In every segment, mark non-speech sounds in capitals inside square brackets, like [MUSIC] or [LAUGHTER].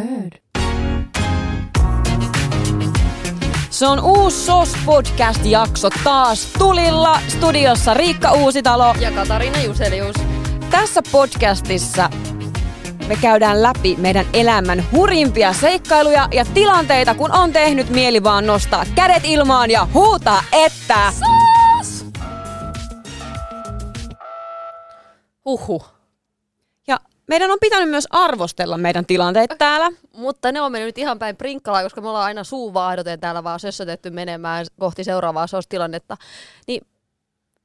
heard. Se on uusi SOS Podcast-jakso taas tulilla. Studiossa Riikka Uusitalo. Ja Katariina Juselius. Tässä podcastissa me käydään läpi meidän elämän hurimpia seikkailuja ja tilanteita, kun on tehnyt mieli vaan nostaa kädet ilmaan ja huutaa, että... SOS! Huhhuh. Meidän on pitänyt myös arvostella meidän tilanteita täällä. Mutta ne on mennyt nyt ihan päin prinkkalaa, koska me ollaan aina suuvaadoten täällä vaan sössötetty menemään kohti seuraavaa SOS-tilannetta. Niin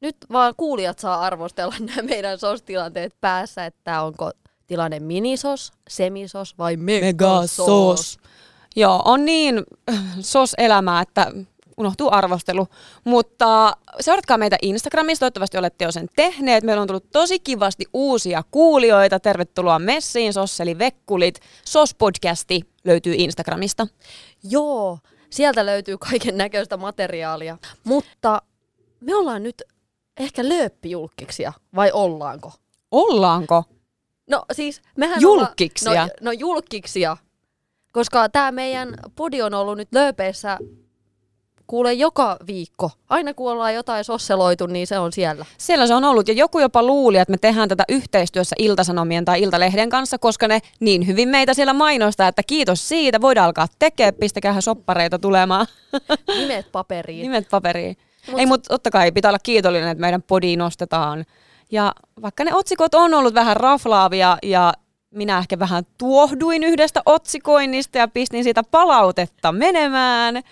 nyt vaan kuulijat saa arvostella [LAUGHS] nämä meidän SOS-tilanteet päässä, että onko tilanne minisos, semisos vai megasos. Joo, on niin [LAUGHS] sos-elämää, että unohtuu arvostelu. Mutta seuratkaa meitä Instagramissa, toivottavasti olette jo sen tehneet. Meillä on tullut tosi kivasti uusia kuulijoita. Tervetuloa messiin, Sosseli Vekkulit. SOS-podcasti löytyy Instagramista. Joo, sieltä löytyy kaiken näköistä materiaalia. Mutta me ollaan nyt ehkä lööppijulkkiksia, vai ollaanko? Ollaanko? No siis mehän Julkkiksia? Olla, no, no julkkiksia, koska tämä meidän podi on ollut nyt lööpeissä kuule joka viikko. Aina kun ollaan jotain sosseloitu, niin se on siellä. Siellä se on ollut, ja joku jopa luuli, että me tehdään tätä yhteistyössä Iltasanomien tai Iltalehden kanssa, koska ne niin hyvin meitä siellä mainostaa, että kiitos siitä, voidaan alkaa tekemään, pistäkää soppareita tulemaan. [LAUGHS] Nimet paperiin. Nimet paperiin. Mut- Ei, mutta totta kai pitää olla kiitollinen, että meidän podiin nostetaan. Ja vaikka ne otsikot on ollut vähän raflaavia ja minä ehkä vähän tuohduin yhdestä otsikoinnista ja pistin siitä palautetta menemään,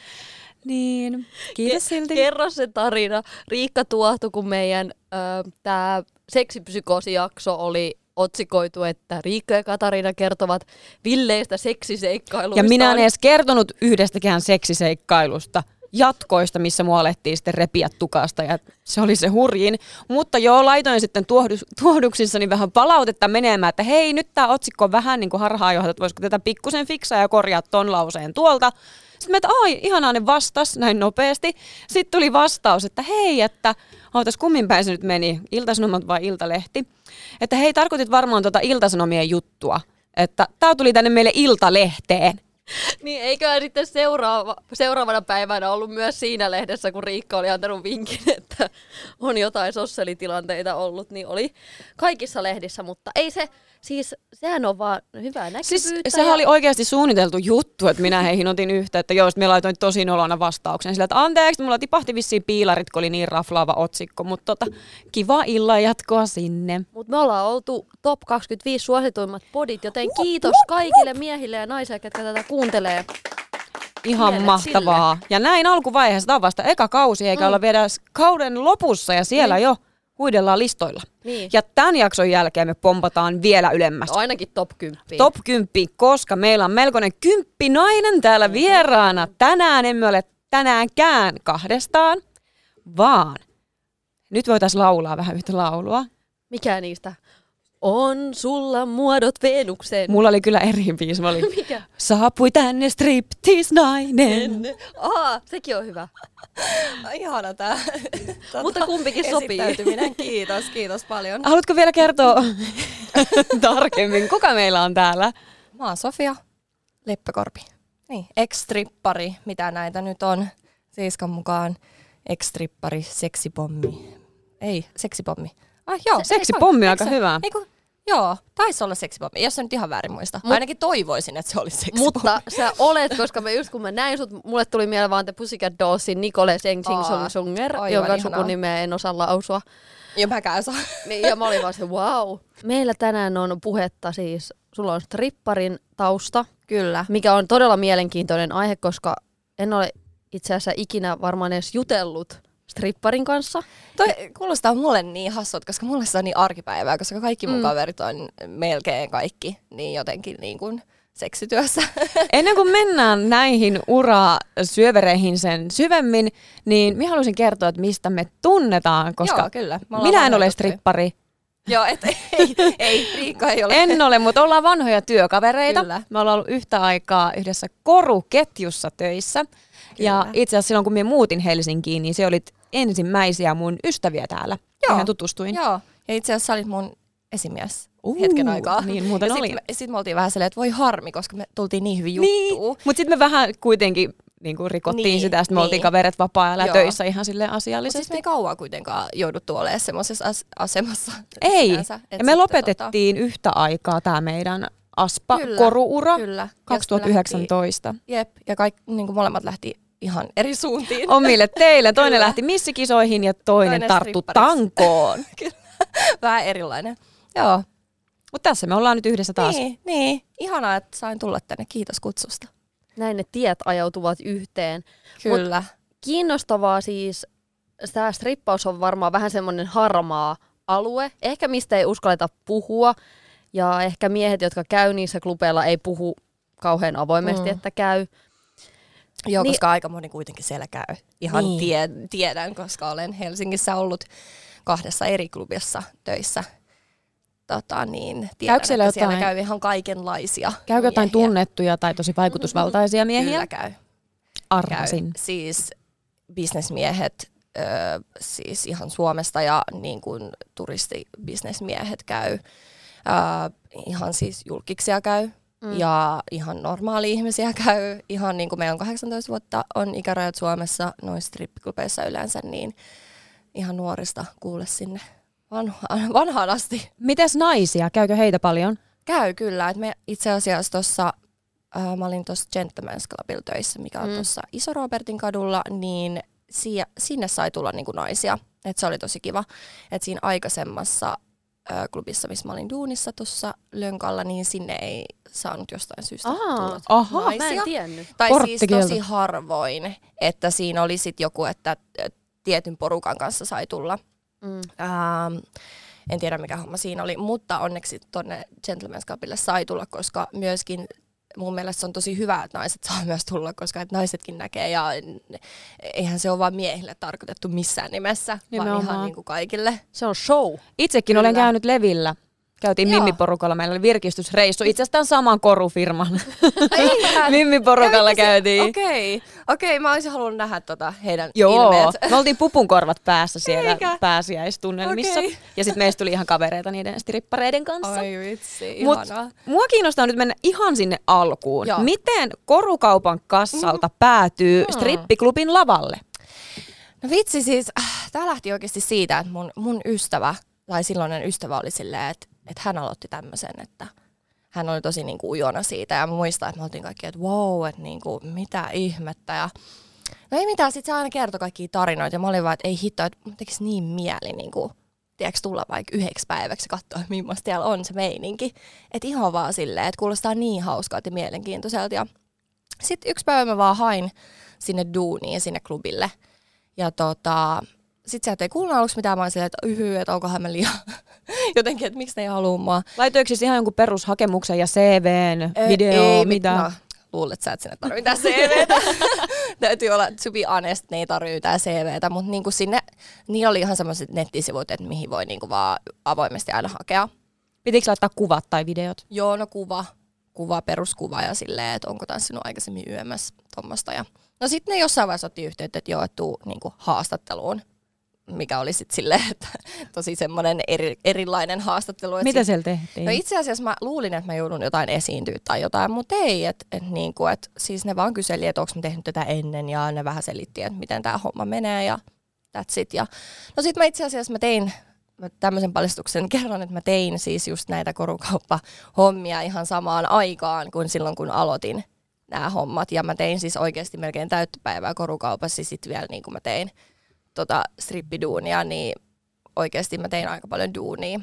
niin kiitos silti. Kerro se tarina. Riikka tuohtui, kun meidän äh, tämä seksipsykoosi-jakso oli otsikoitu, että Riikka ja Katariina kertovat villeistä seksiseikkailuista. Ja minä en edes kertonut yhdestäkään seksiseikkailusta jatkoista, missä mua alettiin sitten repiä tukasta ja se oli se hurjin. Mutta joo, laitoin sitten tuohdus, tuohduksissani vähän palautetta menemään, että hei, nyt tämä otsikko on vähän niin kuin harhaanjohdat, että voisiko tätä pikkusen fiksaa ja korjaa ton lauseen tuolta. Sitten mä, että ai, ihanaa ne vastas näin nopeasti. Sitten tuli vastaus, että hei, että ootas kummin päin se nyt meni, Iltasanomat vai Iltalehti. Että hei, tarkoitit varmaan tuota Iltasanomien juttua. Että tää tuli tänne meille Iltalehteen. [LAUGHS] Niin eiköhän sitten seuraava, seuraavana päivänä ollut myös siinä lehdessä, kun Riikka oli antanut vinkin, [LAUGHS] että on jotain sosselitilanteita ollut, niin oli kaikissa lehdissä, mutta ei se, siis sehän on vaan hyvää näkyvyyttä. Siis sehän oli oikeasti suunniteltu juttu, että minä heihin otin yhteyttä. Joo, me laitoin tosi nolona vastauksen sillä, että anteeksi, mulla tipahti vissiin piilarit, kun oli niin raflaava otsikko, mutta tota, kiva illan jatkoa sinne. Mutta me ollaan oltu top 25 suosituimmat podit, joten kiitos kaikille miehille ja naisille, ketkä tätä kuuntelee. Ihan Pienet mahtavaa. Ja näin alkuvaiheessa, tämä on vasta eka kausi, eikä Mm. olla vielä kauden lopussa ja siellä Niin. jo huidellaan listoilla. Niin. Ja tämän jakson jälkeen me pompataan vielä ylemmäs. No, ainakin top 10. Top 10, koska meillä on melkoinen kymppinainen täällä vieraana. Tänään emme ole tänäänkään kahdestaan, vaan nyt voitaisiin laulaa vähän yhtä laulua. Mikä niistä? On sulla muodot Venukseen. Mulla oli kyllä eri biisi. Mä olin, [LAUGHS] Mikä? saapui tänne striptease-nainen. [LAUGHS] Aa, sekin on hyvä. [LAUGHS] Ihana tää tota, Mutta kumpikin sopii. Kiitos, kiitos paljon. Haluatko vielä kertoa tarkemmin, kuka meillä on täällä? Mä oon Sofia Leppäkorpi. Niin, ex-strippari, mitä näitä nyt on. Siiskan mukaan ex-strippari, seksipommi. Ei, seksipommi. Ah, joo, Seksipommi eikö- aika se- hyvä. Eiku, joo, taisi olla seksipommi, jos en nyt ihan väärin muista. Mut- Ainakin toivoisin, että se olisi seksipommi. Mutta [LAUGHS] sä olet, koska mä just kun mä näin sut, mulle tuli mieleen vaan The Pussycat Dollsin Nicole Aa, Sunger, aivan jonka ihanaa. sukunimeä en osaa lausua. Ja mäkään saa. [LAUGHS] Niin, ja mä olin vaan se, wow. Meillä tänään on puhetta siis, sulla on stripparin tausta, Kyllä. mikä on todella mielenkiintoinen aihe, koska en ole itse asiassa ikinä varmaan edes jutellut stripparin kanssa. Toi kuulostaa mulle niin hassut, koska mulle se on niin arkipäivää, koska kaikki mun Mm. kaverit on melkein kaikki niin jotenkin niin kuin seksityössä. [LAUGHS] Ennen kuin mennään näihin uraa syövereihin sen syvemmin, niin minä haluaisin kertoa, että mistä me tunnetaan, koska Joo, kyllä. Minä en ole strippari. Joo, et, ei, ei, Riikka ei ole. En ole, mutta ollaan vanhoja työkavereita. Kyllä. Me ollaan ollut yhtä aikaa yhdessä koruketjussa töissä. Ja Kyllä. itse asiassa silloin, kun minä muutin Helsinkiin, niin se olit ensimmäisiä mun ystäviä täällä. Joo. Ihan tutustuin. Joo, ja itse asiassa olit mun esimies Uu, hetken aikaa. Niin muuten ja oli. sitten me, sit me oltiin vähän silleen, että voi harmi, koska me tultiin niin hyvin Niin, juttuun. mutta sitten me vähän kuitenkin niin kuin rikottiin Niin, sitä, että me oltiin niin. kaverit vapaa-ajalla töissä ihan silleen Mutta siis asiallisesti. me ei kauan kuitenkaan jouduttu olemaan semmoisessa as- asemassa. Ei, sinänsä, ja me sitten lopetettiin yhtä aikaa tämä meidän Tota, kyllä. Ja 2019. sitten me lähti- Jep, ja kaikki, niin kuin molemmat lähti ihan eri suuntiin. Omille teille. Toinen Kyllä. lähti missikisoihin ja toinen, Toinen tarttu tankoon. [LAUGHS] Vähän erilainen. Joo. Mutta tässä me ollaan nyt yhdessä taas. Niin, niin. Ihanaa, että sain tulla tänne. Kiitos kutsusta. Näin ne tiet ajautuvat yhteen. Kyllä. Kiinnostavaa siis, tämä strippaus on varmaan vähän semmoinen harmaa alue, ehkä mistä ei uskalleta puhua, ja ehkä miehet, jotka käy niissä klubeilla, ei puhu kauhean avoimesti, mm. että käy. Joo, Niin- koska aika moni kuitenkin siellä käy. Ihan Niin. tie, tiedän, koska olen Helsingissä ollut kahdessa eri klubissa töissä. Tota, niin, tiedän, Käykö siellä että siellä jotain- käy ihan kaikenlaisia Käykö jotain miehiä. tunnettuja tai tosi vaikutusvaltaisia miehiä? Kyllä käy. käy. Arvasin. Siis bisnesmiehet, siis ihan Suomesta ja niin kuin turistibisnesmiehet käy. Ö, ihan siis julkiksia käy. Mm. Ja ihan normaali ihmisiä käy. Ihan niin kuin meillä on 18 vuotta on ikärajat Suomessa noissa strippiklubeissa yleensä, niin ihan nuorista kuule sinne vanhaan, [LAUGHS] vanhaan asti. Mites naisia? Käykö heitä paljon? Käy kyllä. Et me itse asiassa tuossa, äh, mä olin tuossa Gentleman's Clubilla töissä, mikä on Mm. tuossa Iso Robertin kadulla, niin si- sinne sai tulla niinku naisia. Et se oli tosi kiva. Et siinä aikaisemmassa äh, klubissa, missä mä olin duunissa tuossa Lönkalla, niin sinne ei saanut jostain syystä Aa, tulla Aha. Mä en tiennyt. Tai siis tosi harvoin, että siinä oli sit joku, että tietyn porukan kanssa sai tulla. Mm. Ähm, en tiedä mikä homma siinä oli, mutta onneksi tonne Gentleman's Cupille sai tulla, koska myöskin mun mielestä se on tosi hyvä, että naiset saa myös tulla, koska että naisetkin näkee ja eihän se ole vain miehille tarkoitettu missään nimessä, vaan Nimenomaan. ihan niin kuin kaikille. Se on show. Itsekin Kyllä. olen käynyt Levillä. Käytiin Joo. Mimmi-porukalla, meillä oli virkistysreissu. Itse asiassa tämän saman korufirman Eihän. [LAUGHS] Mimmi-porukalla käytiin. Okei, okei, mä olisin halunnut nähdä tota heidän Joo, ilmeet. me oltiin pupunkorvat päässä siellä Eikä? pääsiäistunnelmissa. Okei. Ja sitten meistä tuli ihan kavereita niiden strippareiden kanssa. Ai vitsi, Mut ihanaa. mua kiinnostaa nyt mennä ihan sinne alkuun. Joo. Miten korukaupan kassalta päätyy Mm. strippiklubin lavalle? No vitsi siis, äh, tää lähti oikeasti siitä, että mun, mun ystävä, tai silloinen ystävä oli silleen, että, että hän aloitti tämmöisen, että hän oli tosi niin kuin ujona siitä ja muistan, että me oltiin kaikki, että wow, että niin kuin, mitä ihmettä ja no ei mitään, sit se aina kertoi kaikkia tarinoita ja mä olin vaan, että ei hitto, että tekisi niin mieli niin kuin, tiedätkö, tulla vaikka yhdeksi päiväksi katsoa, millaista siellä on se meininki. Että ihan vaan silleen, että kuulostaa niin hauskalta ja mielenkiintoiselta. Ja sitten yksi päivä mä vaan hain sinne duuniin ja sinne klubille. Ja tota, sit sieltä ei kuulunut aluksi mitään, mä olin silleen, että yhy, että onkohan mä liian [LAUGHS] jotenkin, että miksi ne ei halua mua. Laitoiko siis ihan jonkun perushakemuksen ja CVn, video, ei, mitä? No, luulet sä, että sinne tarvii mitään CVtä. [LAUGHS] Täytyy olla, to be honest, ne ei tarvitse mitään CVtä, mutta niinku sinne, niillä oli ihan semmoiset nettisivut, että mihin voi niinku vaan avoimesti aina hakea. Pitikö laittaa kuvat tai videot? Joo, no kuva, kuva, peruskuva ja silleen, että onko tanssinut aikaisemmin YMS tuommoista. Ja... No sitten ne jossain vaiheessa otti yhteyttä, että joo, että tuu niinku haastatteluun, mikä oli sitten silleen, [LAUGHS] että tosi semmoinen eri, erilainen haastattelu. Mitä siellä tehtiin? No itse asiassa mä luulin, että mä joudun jotain esiintyä tai jotain, mutta ei. Et, et niinku, et, siis ne vaan kyseli, että onko mä tehnyt tätä ennen ja ne vähän selitti, että miten tämä homma menee ja that's it. Ja, no sit mä itse asiassa mä tein mä tämmöisen paljastuksen [LAUGHS] kerran, että mä tein siis just näitä korukauppahommia ihan samaan aikaan kuin silloin, kun aloitin nämä hommat. Ja mä tein siis oikeasti melkein täyttöpäivää korukaupassa sitten vielä niin kuin mä tein tota strippiduunia, niin oikeasti mä tein aika paljon duunia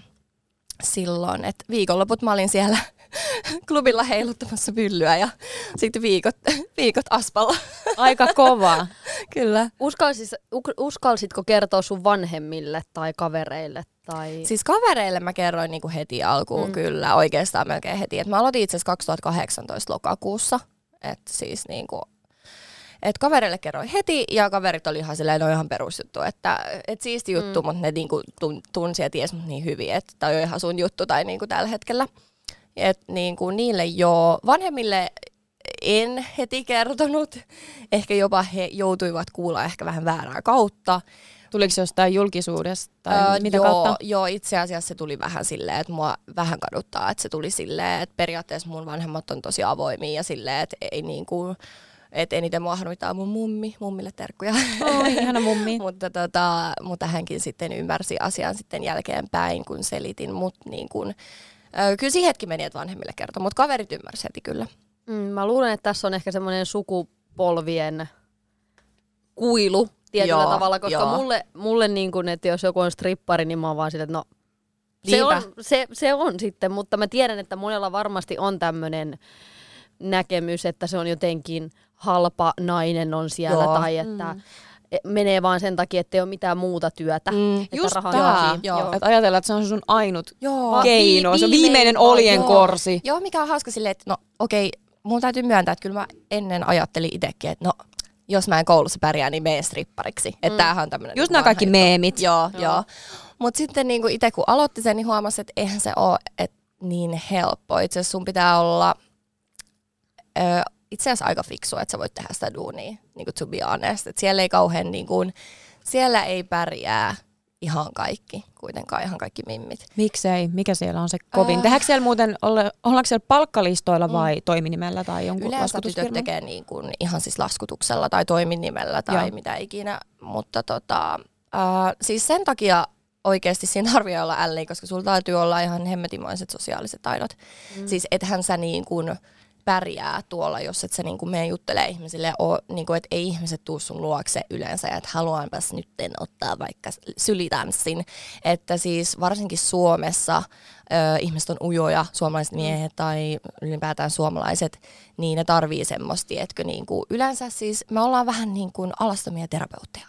silloin, että viikonloput mä olin siellä [LAUGHS] klubilla heiluttamassa pyllyä ja sitten viikot, [LAUGHS] viikot aspalla. Aika kova. [LAUGHS] Kyllä. Uskalsis, uskalsitko kertoa sun vanhemmille tai kavereille? Tai... Siis kavereille mä kerroin niinku heti alkuun mm. kyllä, oikeastaan melkein heti. Et mä aloitin itse asiassa 2018 lokakuussa. Et siis niinku, et kavereille kerroin heti ja kaverit oli ihan silleen, no ihan perusjuttu, että et siisti juttu, mm. mutta ne niinku tun, tunsi ja tiesi mut niin hyvin, että toi on ihan sun juttu tai niinku tällä hetkellä. Et niinku niille jo vanhemmille en heti kertonut. Ehkä jopa he joutuivat kuulla ehkä vähän väärää kautta. Tuliko se jostain julkisuudesta tai Öö, mitä joo, kautta? Joo, itse asiassa se tuli vähän silleen, että mua vähän kaduttaa, että se tuli silleen, että periaatteessa mun vanhemmat on tosi avoimia ja silleen, että ei niinku, että eniten mua harmittaa mun mummi, mummille terkkuja. Oi, ihana mummi. [LAUGHS] mutta, tota, mutta hänkin sitten ymmärsi asian sitten jälkeenpäin, kun selitin, mutta niin kun, kyllä siihen hetki meni, että vanhemmille kertoi, mutta kaverit ymmärsi heti kyllä. Mm, mä luulen, että tässä on ehkä semmoinen sukupolvien kuilu tietyllä Joo, tavalla, koska joo. mulle, mulle niin kuin, että jos joku on strippari, niin mä oon vaan silleen, että no se on, se, se on sitten, mutta mä tiedän, että monella varmasti on tämmöinen näkemys, että se on jotenkin halpa nainen on siellä Joo. tai että mm. menee vaan sen takia, että ei ole mitään muuta työtä. Mm, että Just raha tää. Joo. Et ajatellaan, että se on sun ainut Joo. keino. Se on viimeinen viimeinen oljen joo. korsi. Joo, mikä on hauska silleen, että no okei, mun täytyy myöntää, että kyllä mä ennen ajattelin itsekin, että no jos mä en koulussa pärjää, niin mene strippariksi. Että Mm. tämähän on tämmönen... Just niinku nämä kaikki meemit. Joo, Joo. joo. Mutta sitten niinku itse kun aloitti sen, niin huomasi, että eihän se ole et niin helppo. Itse asiassa sun pitää olla ö, itse asiassa aika fiksu, että sä voit tehdä sitä duunia, niin kuin to be honest. Et siellä ei kauhean, niin kuin, siellä ei pärjää ihan kaikki, kuitenkaan ihan kaikki mimmit. Miksei? Mikä siellä on se kovin? Äh. Tehdäänkö siellä muuten, olla, ollaanko siellä palkkalistoilla vai toiminimellä tai jonkun Yleensä tytöt tekee niin kuin ihan siis laskutuksella tai toiminimellä tai Joo. mitä ikinä, mutta tota, äh, siis sen takia oikeasti siinä tarvii olla älli, koska sulla täytyy olla ihan hemmetimoiset sosiaaliset taidot. Mm. Siis ethän sä niin kuin pärjää tuolla, jos et sä niin kuin mene juttelee ihmisille, oo, niin kuin, että ei ihmiset tuu sun luokse yleensä, ja että haluanpas nyt ottaa vaikka sylitanssin. Että siis varsinkin Suomessa ö, ihmiset on ujoja, suomalaiset miehet tai ylipäätään suomalaiset, niin ne tarvii semmoista, tiedätkö, niin kuin yleensä siis me ollaan vähän niin kuin alastomia terapeutteja.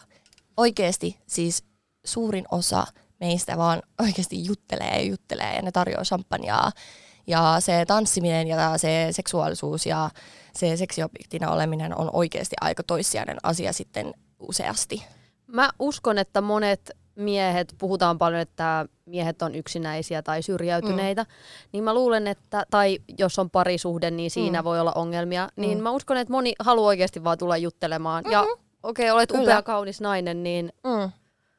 Oikeasti siis suurin osa meistä vaan oikeasti juttelee ja juttelee ja ne tarjoaa champagnea. Ja se tanssiminen ja se seksuaalisuus ja se seksiobjektina oleminen on oikeasti aika toissijainen asia sitten useasti. Mä uskon, että monet miehet, puhutaan paljon, että miehet on yksinäisiä tai syrjäytyneitä, mm. niin mä luulen, että, tai jos on parisuhde, niin siinä mm. voi olla ongelmia, niin Mm. mä uskon, että moni haluaa oikeasti vaan tulla juttelemaan. Mm-hmm. Ja okei, okay, olet Kyllä. upea, kaunis nainen, niin Mm.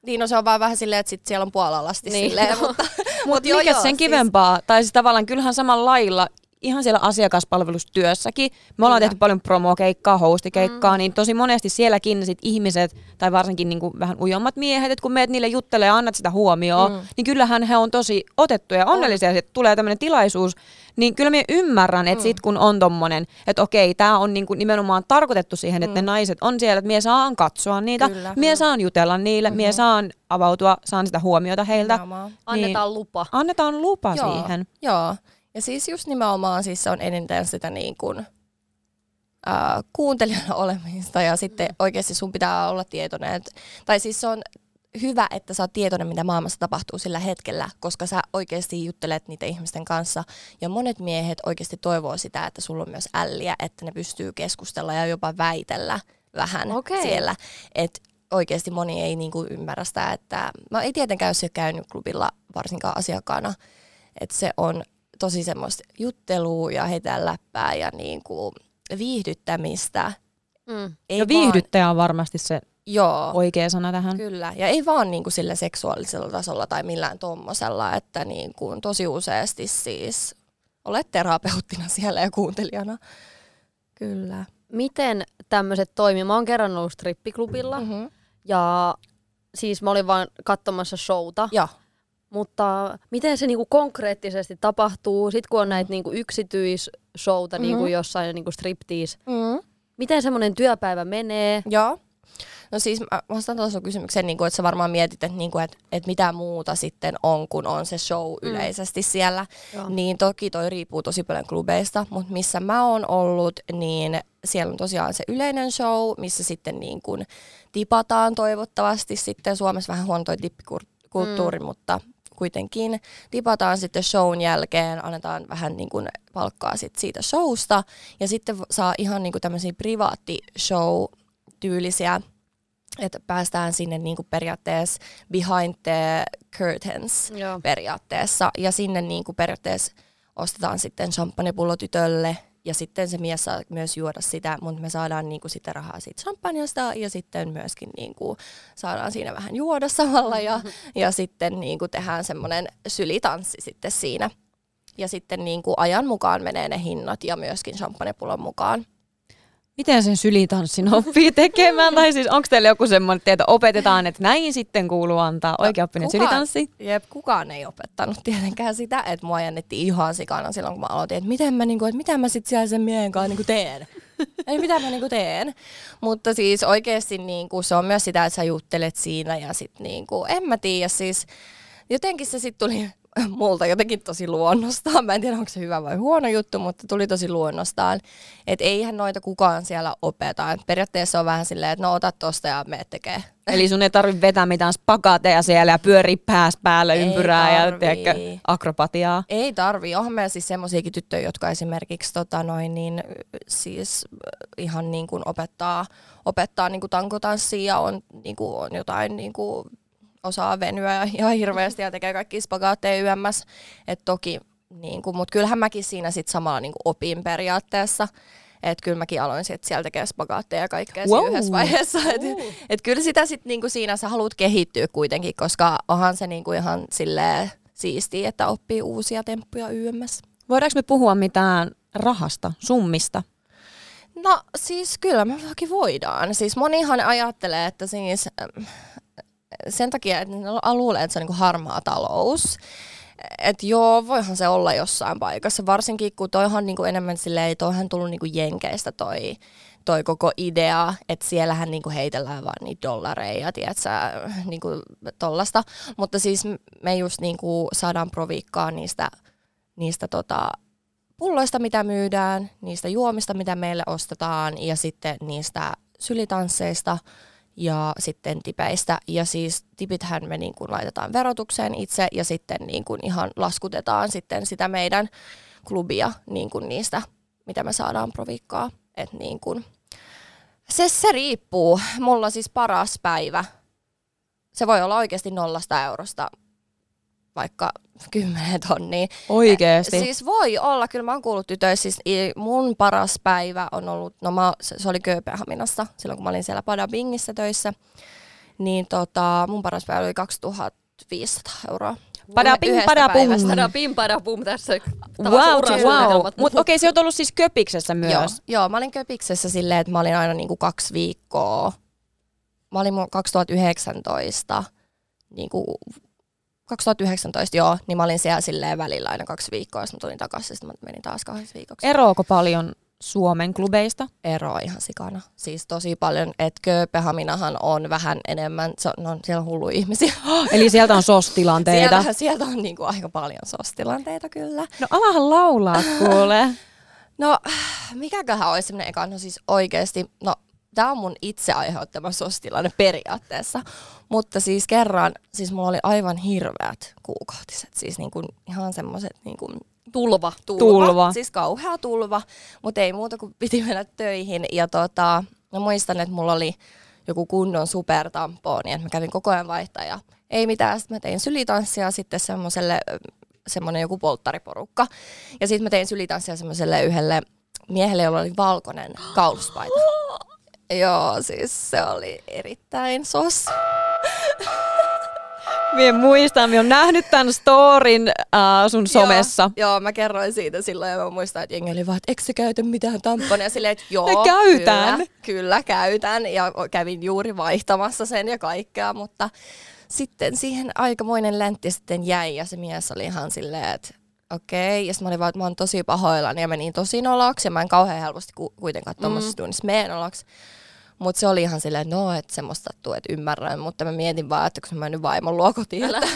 Niin, no se on vaan vähän silleen, että sit siellä on puolalasti Niin. niin. silleen, [LAUGHS] mutta, Mutta mikä sen siis- kivempaa? Tai siis tavallaan kyllähän samalla lailla ihan siellä asiakaspalvelustyössäkin. Me ollaan Kyllä. tehty paljon promokeikkaa, hostikeikkaa, mm. niin tosi monesti sielläkin sit ihmiset, tai varsinkin niinku vähän ujommat miehet, että kun meet niille juttelee ja annat sitä huomioon, mm. niin kyllähän he on tosi otettuja ja onnellisia, että tulee tämmöinen tilaisuus. Niin kyllä minä ymmärrän, että sit kun on tommonen, että okei, tämä on niinku nimenomaan tarkoitettu siihen, että ne naiset on siellä, että mie saan katsoa niitä, Kyllä. mie saan jutella niille, mie saan avautua, saan sitä huomiota heiltä. Nimenomaan. annetaan niin. lupa. Annetaan lupa Joo, siihen. Joo. Ja siis just nimenomaan siis se on eniten sitä niin kuin, ää, kuuntelijana [LAUGHS] olemista ja sitten oikeasti sun pitää olla tietoinen. Et, tai siis se on hyvä, että sä oot tietoinen, mitä maailmassa tapahtuu sillä hetkellä, koska sä oikeasti juttelet niiden ihmisten kanssa. Ja monet miehet oikeasti toivoo sitä, että sulla on myös älliä, että ne pystyy keskustella ja jopa väitellä vähän Okei. siellä. Et oikeasti moni ei niinku ymmärrä sitä, että mä ei tietenkään, ole käynyt klubilla varsinkaan asiakkaana, että se on tosi semmoista juttelua ja heitä läppää ja niinku viihdyttämistä. Mm. Ei ja viihdyttäjä on varmasti se Vaan, joo, oikea sana tähän. kyllä. Ja ei vaan niinku sillä seksuaalisella tasolla tai millään tommosella, että niinku tosi useasti siis olet terapeuttina siellä ja kuuntelijana. Kyllä. Miten tämmöiset toimii? Mä oon kerran ollut strippiklubilla Mm-hmm. ja siis mä olin vaan katsomassa showta. Joo. Mutta miten se niinku konkreettisesti tapahtuu, sit kun on näitä niinku yksityisshowta Mhm. niinku jossain niinku striptease, Mm. miten semmoinen työpäivä menee? Joo. No siis mä vastaan tuossa kysymykseen, niin kuin, että sä varmaan mietit, että, niin kuin, että, että mitä muuta sitten on, kun on se show Mm. yleisesti siellä. Joo. Niin toki toi riippuu tosi paljon klubeista, mutta missä mä oon ollut, niin siellä on tosiaan se yleinen show, missä sitten niin kuin tipataan toivottavasti sitten. Suomessa vähän huono toi tippikulttuuri, mm. mutta kuitenkin tipataan sitten shown jälkeen, annetaan vähän niin kuin palkkaa sit siitä showsta ja sitten saa ihan niin kuin tämmöisiä privaatti show tyylisiä, että päästään sinne niin kuin periaatteessa behind the curtains Joo. periaatteessa. Ja sinne niin kuin periaatteessa ostetaan sitten champagnepullo tytölle ja sitten se mies saa myös juoda sitä, mutta me saadaan niinku sitten rahaa siitä champagnesta ja sitten myöskin niinku saadaan siinä vähän juoda samalla ja, [LAUGHS] ja sitten niinku tehdään semmoinen sylitanssi sitten siinä. Ja sitten niinku ajan mukaan menee ne hinnat ja myöskin champagnepullon mukaan. Miten sen sylitanssin oppii [LAUGHS] tekemään? [LAUGHS] tai siis onko teillä joku semmoinen, että opetetaan, että näin sitten kuuluu antaa oikeaoppinen kukaan- sylitanssi? Jep, kukaan ei opettanut tietenkään sitä, että mua jännitti ihan sikana silloin, kun mä aloitin, että miten mä, niinku, että mitä mä sitten siellä sen miehen kanssa niinku teen. [LAUGHS] Ei mitä mä niinku teen. Mutta siis oikeasti niinku, se on myös sitä, että sä juttelet siinä ja sit niinku, en mä tiedä, siis jotenkin se sitten tuli [LAUGHS] multa jotenkin tosi luonnostaan. Mä en tiedä, onko se hyvä vai huono juttu, mutta tuli tosi luonnostaan. Että eihän noita kukaan siellä opeta. Et periaatteessa on vähän silleen, että no ota tosta ja me tekee. Eli sun ei tarvi vetää mitään spagateja siellä ja pyöriä pääs päällä Ei ympyrää ja tarvii. tiedätkö, akrobatiaa. Ei tarvi. Onhan meillä siis semmoisiakin tyttöjä, jotka esimerkiksi tota noin, niin, siis äh, ihan niin kuin opettaa, opettaa niin kuin tankotanssia ja on, niin kuin, on jotain niin kuin, osaa venyä ihan hirveästi ja tekee kaikki spagaatteja yömmäs. Et toki, niin kuin, mutta kyllähän mäkin siinä sit samalla niin kuin opin periaatteessa. Että kyllä mäkin aloin sit siellä tekee spagaatteja ja kaikkea wow. Yhdessä vaiheessa. Että et kyllä sitä sit niinku siinä sä haluat kehittyä kuitenkin, koska onhan se niinku ihan silleen siistiä, että oppii uusia temppuja YMS. Voidaanko me puhua mitään rahasta, summista? No siis kyllä me toki voidaan. Siis monihan ajattelee, että siis sen takia, että ne luulee, että se on niinku harmaa talous. että joo, voihan se olla jossain paikassa, varsinkin kun toihan niinku enemmän silleen, toihan tullut niinku jenkeistä toi, toi koko idea, että siellähän niinku heitellään vaan niitä dollareja, tiedätkö, niinku tollasta. Mutta siis me just niinku saadaan proviikkaa niistä, niistä tota, pulloista, mitä myydään, niistä juomista, mitä meille ostetaan ja sitten niistä sylitansseista ja sitten tipeistä. Ja siis tipithän me niin kuin laitetaan verotukseen itse ja sitten niin kuin ihan laskutetaan sitten sitä meidän klubia niin kuin niistä, mitä me saadaan provikkaa. Et niin kuin, se, se riippuu. Mulla siis paras päivä. Se voi olla oikeasti nollasta eurosta vaikka [LAUGHS] 10 tonnia. Oikeesti. Siis voi olla, kyllä mä oon kuullut tytöissä, siis i- mun paras päivä on ollut, no mä, se, oli Kööpenhaminassa, silloin kun mä olin siellä Padabingissä töissä, niin tota, mun paras päivä oli 2500 euroa. Padabing, Yhdestä padabum. päivästä. Tada pim pada pum tässä. Wow, wow. Mutta okei, se on ollut siis köpiksessä myös. Joo, joo, mä olin Köpiksessä silleen, että mä olin aina niinku kaksi viikkoa. Mä olin mun 2019, niinku 2019 joo, niin mä olin siellä silleen välillä aina kaksi viikkoa, sitten mä tulin takaisin, sitten mä menin taas kahdeksi viikoksi. Eroako paljon Suomen klubeista? eroa ihan sikana. Siis tosi paljon, että Kööpenhaminahan on vähän enemmän, se on, no, siellä on hullu ihmisiä. [GASPS] Eli sieltä on SOS-tilanteita. Sieltä, sieltä on niinku aika paljon sostilanteita kyllä. No alahan laulaa, kuule. No, mikäköhän olisi semmoinen eka, no siis oikeasti, no tämä on mun itse aiheuttama sostilanne periaatteessa, mutta siis kerran, siis mulla oli aivan hirveät kuukautiset, siis niinku ihan semmoiset niinku Tulva. tulva, Tulva. siis kauhea tulva, mutta ei muuta kuin piti mennä töihin. Ja tota, mä muistan, että mulla oli joku kunnon supertamponi, että mä kävin koko ajan vaihtaa ja ei mitään. Sitten mä tein sylitanssia sitten semmoiselle, semmoinen joku polttariporukka. Ja sitten mä tein sylitanssia semmoiselle yhdelle miehelle, jolla oli valkoinen kauluspaita. [GASPS] Joo, siis se oli erittäin sos. [LAUGHS] Mie muistan, mie on nähnyt tämän storin äh, sun somessa. Joo, joo, mä kerroin siitä silloin ja mä muistan, että jengi oli vaan, että eikö se käytä mitään tamponeja? Silleen, että joo, käytän. Kyllä, kyllä käytän ja kävin juuri vaihtamassa sen ja kaikkea, mutta sitten siihen aikamoinen läntti sitten jäi ja se mies oli ihan silleen, että okei. Ja sitten mä olin vaan, että mä oon tosi pahoillani ja menin tosi noloksi ja mä en kauhean helposti ku- kuitenkaan tuommoisessa mm. tunnissa mene noloksi. Mutta se oli ihan silleen, että no, että semmoista sattuu, että ymmärrän. Mutta mä mietin vaan, että kun mä mennyt vaimon luo kotiin, että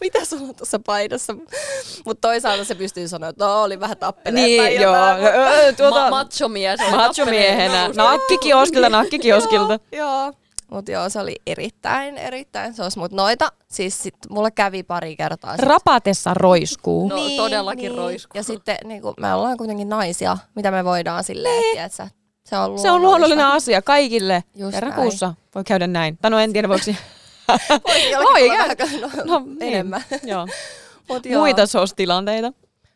mitä sulla on tuossa paidassa? Mutta toisaalta se pystyy sanoa, että no, oli vähän tappeleita. Niin, joo. Ö, Tuota, Ma- macho-mies. Macho-miehenä. tappeleen Nakkikioskilta, nakkikioskilta. Joo, joo. Mutta joo, se oli erittäin, erittäin sos. Mutta noita, siis sit mulla kävi pari kertaa. sit- Rapatessa roiskuu. No, todellakin roiskuu. Ja sitten niin kun, me ollaan kuitenkin naisia, mitä me voidaan silleen, niin. että se on. Se on luonnollinen asia kaikille. Just Kerran näin. kuussa voi käydä näin. Tai no en tiedä, voiko... [LAUGHS] Voi, käydä. no, No, [LAUGHS] no, enemmän. Niin. Joo. [LAUGHS] Mut joo. Muita SOS-tilanteita.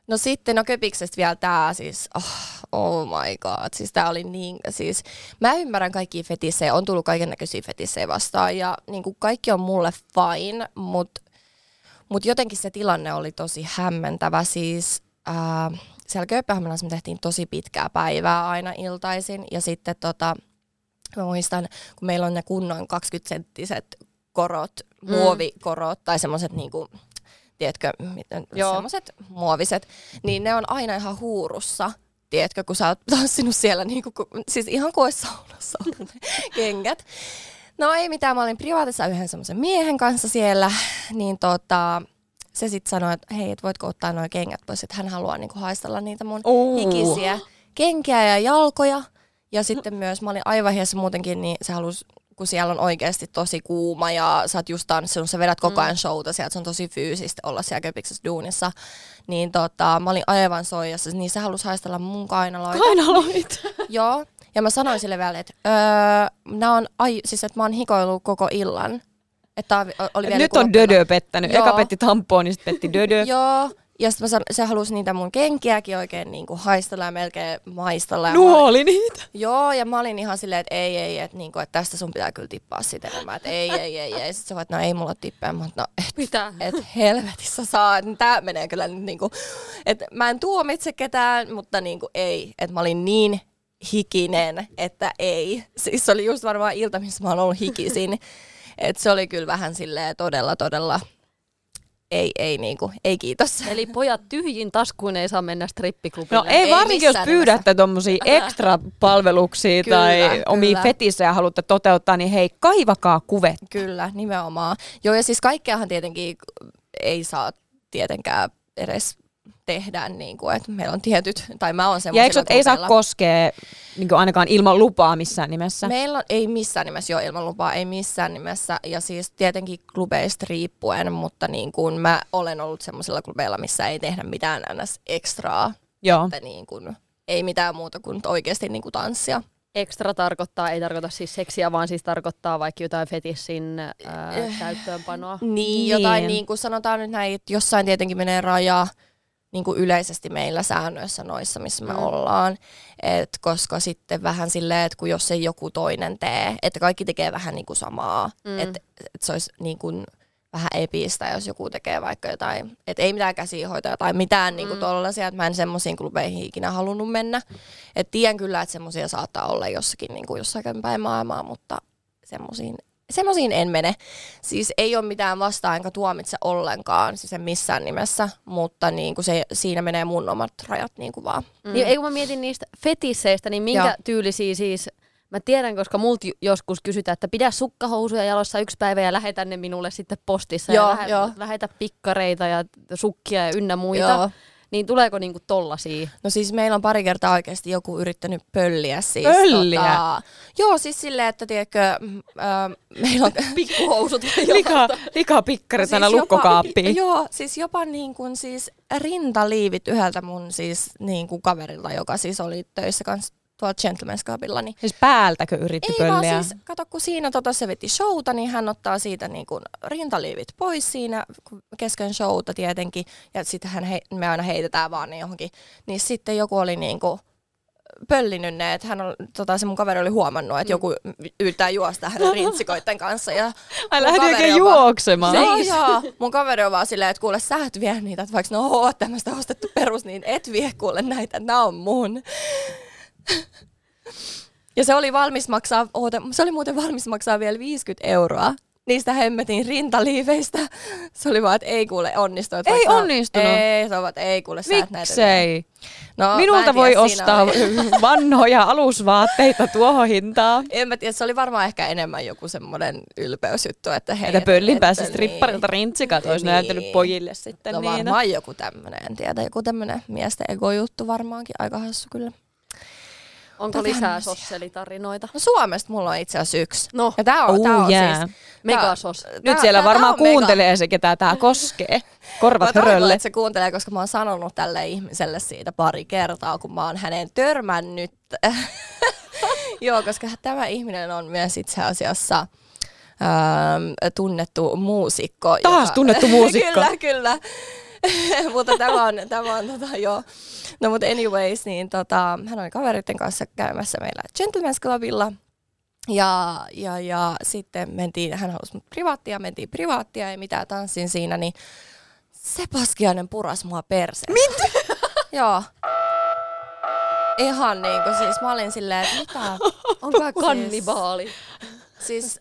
No sitten, no köpiksestä vielä tää siis, oh, oh my god, siis tää oli niin, siis mä ymmärrän kaikki fetissejä, on tullut kaiken näköisiä fetissejä vastaan ja niin kuin kaikki on mulle fine, mutta mut jotenkin se tilanne oli tosi hämmentävä, siis ää, siellä Kööpenhaminassa me tehtiin tosi pitkää päivää aina iltaisin ja sitten tota, mä muistan, kun meillä on ne kunnon 20-senttiset korot, Mm. muovikorot tai semmoiset niinku, tiedätkö, semmoiset muoviset, niin ne on aina ihan huurussa, tiedätkö, kun sä oot [LAUGHS] tanssinut siellä, niinku, ku- siis ihan kuin saunassa [LAUGHS] kengät. No ei mitään, mä olin privaatissa yhden semmoisen miehen kanssa siellä, niin tota, se sitten sanoi, että hei, et voitko ottaa nuo kengät pois, että hän haluaa niinku haistella niitä mun Uu. hikisiä kenkiä ja jalkoja. Ja sitten myös, mä olin aivan hiessä muutenkin, niin se halusi, kun siellä on oikeasti tosi kuuma ja sä oot just tanssинut, sä vedät koko ajan showta sieltä, se on tosi fyysistä olla siellä köpiksessä duunissa. Niin tota, mä olin aivan soijassa, niin se halusi haistella mun kainaloita. Kainaloit. [LAUGHS] Joo, ja mä sanoin sille vielä, että öö, nää on, ai, siis että mä oon hikoillut koko illan. Että oli vielä Nyt joku on dödö pettänyt. Joo. Eka petti tampoon, niin sitten petti dödö. Joo, ja sitten se halusi niitä mun kenkiäkin oikein niinku haistella ja melkein maistella. Ja mä olin- Nuoli niitä. Joo, ja mä olin ihan silleen, että ei, ei, että, niinku, että tästä sun pitää kyllä tippaa sitä enemmän. Että ei, ei, ei, ei. Sitten se että no ei mulla ole tippejä. Mä no et, Mitä? et helvetissä saa. että Tää menee kyllä nyt niinku, että mä en tuomitse ketään, mutta niinku ei. Että mä olin niin hikinen, että ei. Siis se oli just varmaan ilta, missä mä oon ollut hikisin. Että se oli kyllä vähän silleen todella, todella, ei, ei niinku, ei kiitos. Eli pojat tyhjin taskuun ei saa mennä strippiklubille. No ei, Ei varsinkin, jos pyydätte tuommoisia ekstra palveluksia Kyllä, tai kyllä. omia fetisejä haluatte toteuttaa, niin hei, kaivakaa kuvet. Kyllä, nimenomaan. Joo, ja siis kaikkeahan tietenkin ei saa tietenkään edes tehdä, niin kuin, että meillä on tietyt, tai mä oon Ja semmoisilla eikö ei saa koskea niin ainakaan ilman lupaa missään nimessä? Meillä on, ei missään nimessä ole ilman lupaa, ei missään nimessä. Ja siis tietenkin klubeista riippuen, mutta niin kuin mä olen ollut semmoisilla klubeilla, missä ei tehdä mitään ns. ekstraa. Joo. Että niin kuin, ei mitään muuta kuin oikeasti niin kuin tanssia. Extra tarkoittaa, ei tarkoita siis seksiä, vaan siis tarkoittaa vaikka jotain fetissin ää, käyttöönpanoa. Niin, Niin. jotain niin kuin sanotaan nyt näin, että jossain tietenkin menee raja niin kuin yleisesti meillä säännöissä noissa, missä me Mm. mm. ollaan. Et koska sitten vähän silleen, että kun jos ei joku toinen tee, että kaikki tekee vähän niin kuin samaa. Mm. Mm. Että et se olisi niin kuin vähän epistä, jos joku tekee vaikka jotain, että ei mitään käsihoitoja tai mitään niin kuin Mm. tollaisia, että mä en semmoisiin klubeihin ikinä halunnut mennä. Et tiedän kyllä, että semmoisia saattaa olla jossakin niin kuin jossakin päin maailmaa, mutta semmoisiin semmoisiin en mene. Siis ei ole mitään vastaan enkä tuomitse ollenkaan, siis en missään nimessä, mutta niin kuin se, siinä menee mun omat rajat niin kuin vaan. Mm. Niin, ei kun mä mietin niistä fetisseistä, niin minkä Joo. tyylisiä siis... Mä tiedän, koska multa joskus kysytään, että pidä sukkahousuja jalossa yksi päivä ja lähetä ne minulle sitten postissa. Joo, ja lähe, joo. lähetä pikkareita ja sukkia ja ynnä muita. Joo. Niin tuleeko niinku tollasia? No siis meillä on pari kertaa oikeasti joku yrittänyt pölliä siis. Pölliä? Tota, joo, siis silleen, että tiedätkö, äh, meillä on [LAUGHS] Pikkuhousut. [LAUGHS] Lika, likapikkarit aina lukkokaappiin. Jopa, joo, siis jopa niin kuin siis rintaliivit yhdeltä mun siis niin kuin kaverilta, joka siis oli töissä kanssa tuolla Gentleman's Clubilla, niin Siis päältäkö yritti Ei vaan pölliä? siis, kato kun siinä tota, se veti showta, niin hän ottaa siitä niin kuin rintaliivit pois siinä kun kesken showta tietenkin. Ja sitten me aina heitetään vaan ne johonkin. Niin sitten joku oli niin kuin pöllinyt ne, että hän on, tota, se mun kaveri oli huomannut, että joku yrittää juosta hänen rintsikoitten kanssa. Ja Ai kaveri oikein vaan- juoksemaan. Joo, joo. Mun kaveri on vaan silleen, että kuule sä et vie niitä, että vaikka ne on tämmöistä ostettu perus, niin et vie kuule näitä, nää on mun. [LAUGHS] Ja se oli valmis maksaa, oota, se oli muuten valmis maksaa vielä 50 euroa niistä hemmetin rintaliiveistä. [LAUGHS] Se oli vaan, että ei kuule onnistu. Että Ei onnistunut? Ei, se on että ei kuule sä. Miksei? No, Minulta tiedä, voi siinä ostaa [LAUGHS] vanhoja alusvaatteita tuohon hintaan. en mä tiedä, se oli varmaan ehkä enemmän joku semmoinen ylpeysjuttu, että hei. Että pöllin että pääsi niin. stripparilta rintsikat olisi Niin. näyttänyt pojille sitten. No niin. varmaan joku tämmönen, en tiedä, joku tämmönen miesten ego-juttu varmaankin, aika hassu kyllä. Onko Tätä lisää tämmösiä. sosselitarinoita? No Suomesta mulla on itse asiassa yksi. No, Ja tää on, Oh, tää on yeah. siis... megasos. tää- Nyt siellä tää- varmaan tää kuuntelee se, ketä tämä koskee. Korvat Mä toivon, hörölle. että se kuuntelee, koska mä oon sanonut tälle ihmiselle siitä pari kertaa, kun mä oon hänen törmännyt. [LAUGHS] Joo, koska tämä ihminen on myös itse asiassa ähm, tunnettu muusikko. Taas tunnettu muusikko. [LAUGHS] kyllä, kyllä. [LAUGHS] mutta tämä on, tämä on tota, joo. No mutta anyways, niin tota, hän oli kaveritten kanssa käymässä meillä Gentleman's Clubilla. Ja, ja, ja sitten mentiin, hän halusi mut privaattia, mentiin privaattia ja mitä tanssin siinä, niin se paskiainen puras mua perse. Mitä? [LAUGHS] Joo. Ihan niinku siis mä olin silleen, että mitä? Onko kannibaali? Siis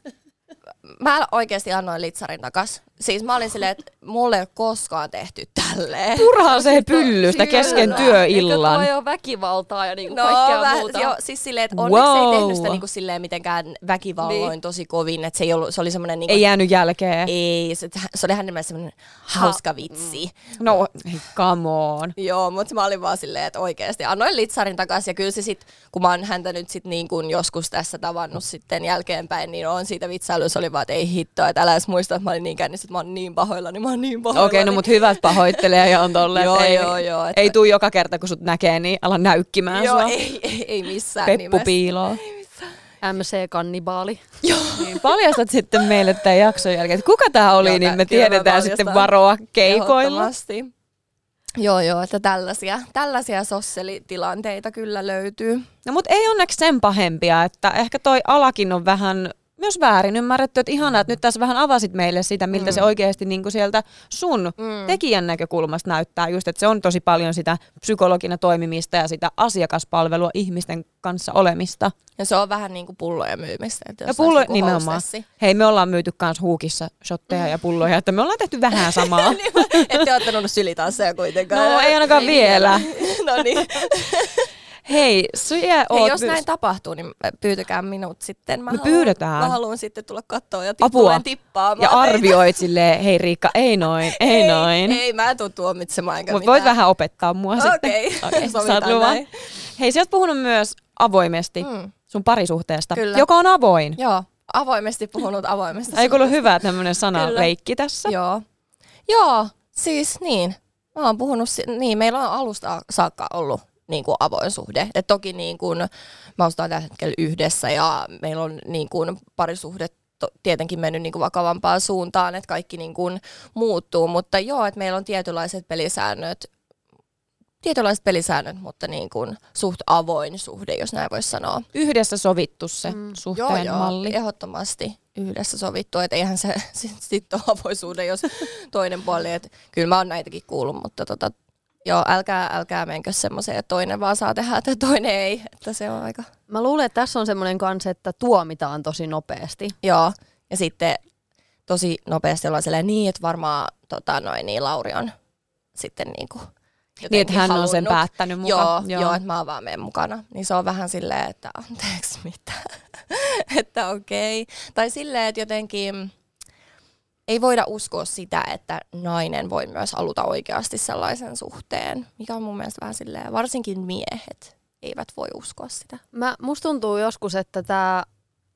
mä oikeasti annoin litsarin takas. Siis mä olin silleen, että mulle ei ole koskaan tehty tälleen. Puraa se pyllystä kesken Kyllä. työillan. Eikö tuo ole väkivaltaa ja niinku No, kaikkea vähän, muuta? joo, siis silleen, että onneksi wow. ei tehnyt sitä niinku silleen mitenkään väkivalloin Niin. tosi kovin, että se, ei ollut, se oli semmoinen niinku, Ei jäänyt jälkeen. ei se, se oli hänelle semmoinen hauska vitsi. No, hei, come on. Joo, mutta mä olin vaan silleen, että oikeasti annoin litsarin takaisin ja kyllä se sit, kun mä oon häntä nyt sit niin kuin joskus tässä tavannut sitten jälkeenpäin, niin on siitä vitsailu, se oli vaan, että ei hittoa, että älä edes muista, että mä olin niin kännissä, mä oon niin pahoilla, niin mä oon niin pahoilla. Okei, no mut hyvät pahoittelee ja on tolleen, Joo, ei, joo, joo, että- ei tuu joka kerta, kun sut näkee, niin ala näykkimään Joo, sua. ei, ei, ei missään Peppu nimessä. piiloo. MC-kannibaali. Niin, paljastat sitten meille tämän jakson jälkeen, että kuka tämä oli, Joo, niin me tiedetään sitten varoa keikoilla. Joo, joo, että tällaisia, tällaisia sosselitilanteita kyllä löytyy. No mut ei onneksi sen pahempia, että ehkä toi alakin on vähän myös väärin ymmärretty, että ihanaa, että nyt tässä vähän avasit meille sitä, miltä mm. se oikeasti niin kuin sieltä sun mm. tekijän näkökulmasta näyttää. Just, että se on tosi paljon sitä psykologina toimimista ja sitä asiakaspalvelua ihmisten kanssa olemista. Ja se on vähän niin kuin pullojen myymistä. Että Ja pullo, niinku nimenomaan. Hei, me ollaan myyty kans huukissa shotteja ja pulloja, että me ollaan tehty vähän [LAUGHS] samaa. Ette ottanut sylitansseja kuitenkaan. No ei ainakaan vielä. [LAUGHS] no niin. [LAUGHS] Hei, syö Hei, oot jos myös- näin tapahtuu, niin pyytäkää minut sitten. Mä Me haluan- pyydetään. Mä haluan sitten tulla katsoa ja Apua. tippaamaan. ja arvioit silleen, hei Riikka, ei noin, ei, noin. Ei, mä en tuu tuomitsemaan enkä mitään. voit vähän opettaa mua Okei, sitten. [LAUGHS] Okei, sovitaan saat luvan. näin. Hei, sä oot puhunut myös avoimesti Mm. sun parisuhteesta, Kyllä. joka on avoin. Joo, avoimesti puhunut avoimesta. Ei kuulu hyvä tämmöinen sana Kyllä. leikki tässä. Joo. Joo, siis niin. Mä oon puhunut, niin meillä on alusta saakka ollut niin kuin avoin suhde. Et toki niin kuin, mä ostan tällä hetkellä yhdessä ja meillä on niin kuin parisuhde to- tietenkin mennyt niin kuin vakavampaan suuntaan, että kaikki niin kuin muuttuu, mutta joo, että meillä on tietynlaiset pelisäännöt, tietynlaiset pelisäännöt, mutta niin kuin suht avoin suhde, jos näin voisi sanoa. Yhdessä sovittu se Mm. suhteen Joo, joo, malli. ehdottomasti yhdessä sovittu, että eihän se [LAUGHS] sitten sit ole avoisuuden, jos [LAUGHS] toinen puoli, että kyllä mä oon näitäkin kuullut, mutta tota, joo, älkää, älkää menkö semmoiseen, että toinen vaan saa tehdä, että toinen ei, että se on aika, Mä luulen, että tässä on semmoinen kanssa, että tuomitaan tosi nopeasti. joo, ja sitten tosi nopeasti ollaan silleen niin, että varmaan tota, noin, niin Lauri on sitten niinku Niin, että jotenkin hän on sen halunnut. päättänyt mukaan. Joo, joo. joo että mä oon vaan menen mukana. Niin se on vähän silleen, että anteeksi mitä. [LAUGHS] että okei. Tai silleen, että jotenkin ei voida uskoa sitä, että nainen voi myös haluta oikeasti sellaisen suhteen, mikä on mun mielestä vähän silleen, varsinkin miehet eivät voi uskoa sitä. Mä, musta tuntuu joskus, että tämä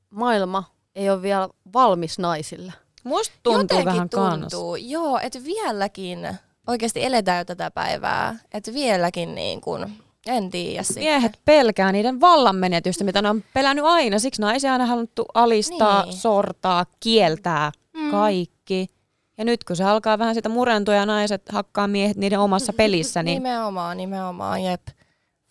maailma ei ole vielä valmis naisille. Musta tuntuu Jotenkin vähän tuntuu, joo, että vieläkin oikeasti eletään jo tätä päivää, että vieläkin niin kuin, en tiedä sitten. Miehet pelkää niiden vallanmenetystä, mitä ne on pelännyt aina. Siksi naisia on aina haluttu alistaa, Niin. sortaa, kieltää Mm. kaikki. Ja nyt kun se alkaa vähän sitä murentua ja naiset hakkaa miehet niiden omassa [LAUGHS] pelissä, niin Nimenomaan, nimenomaan, jep.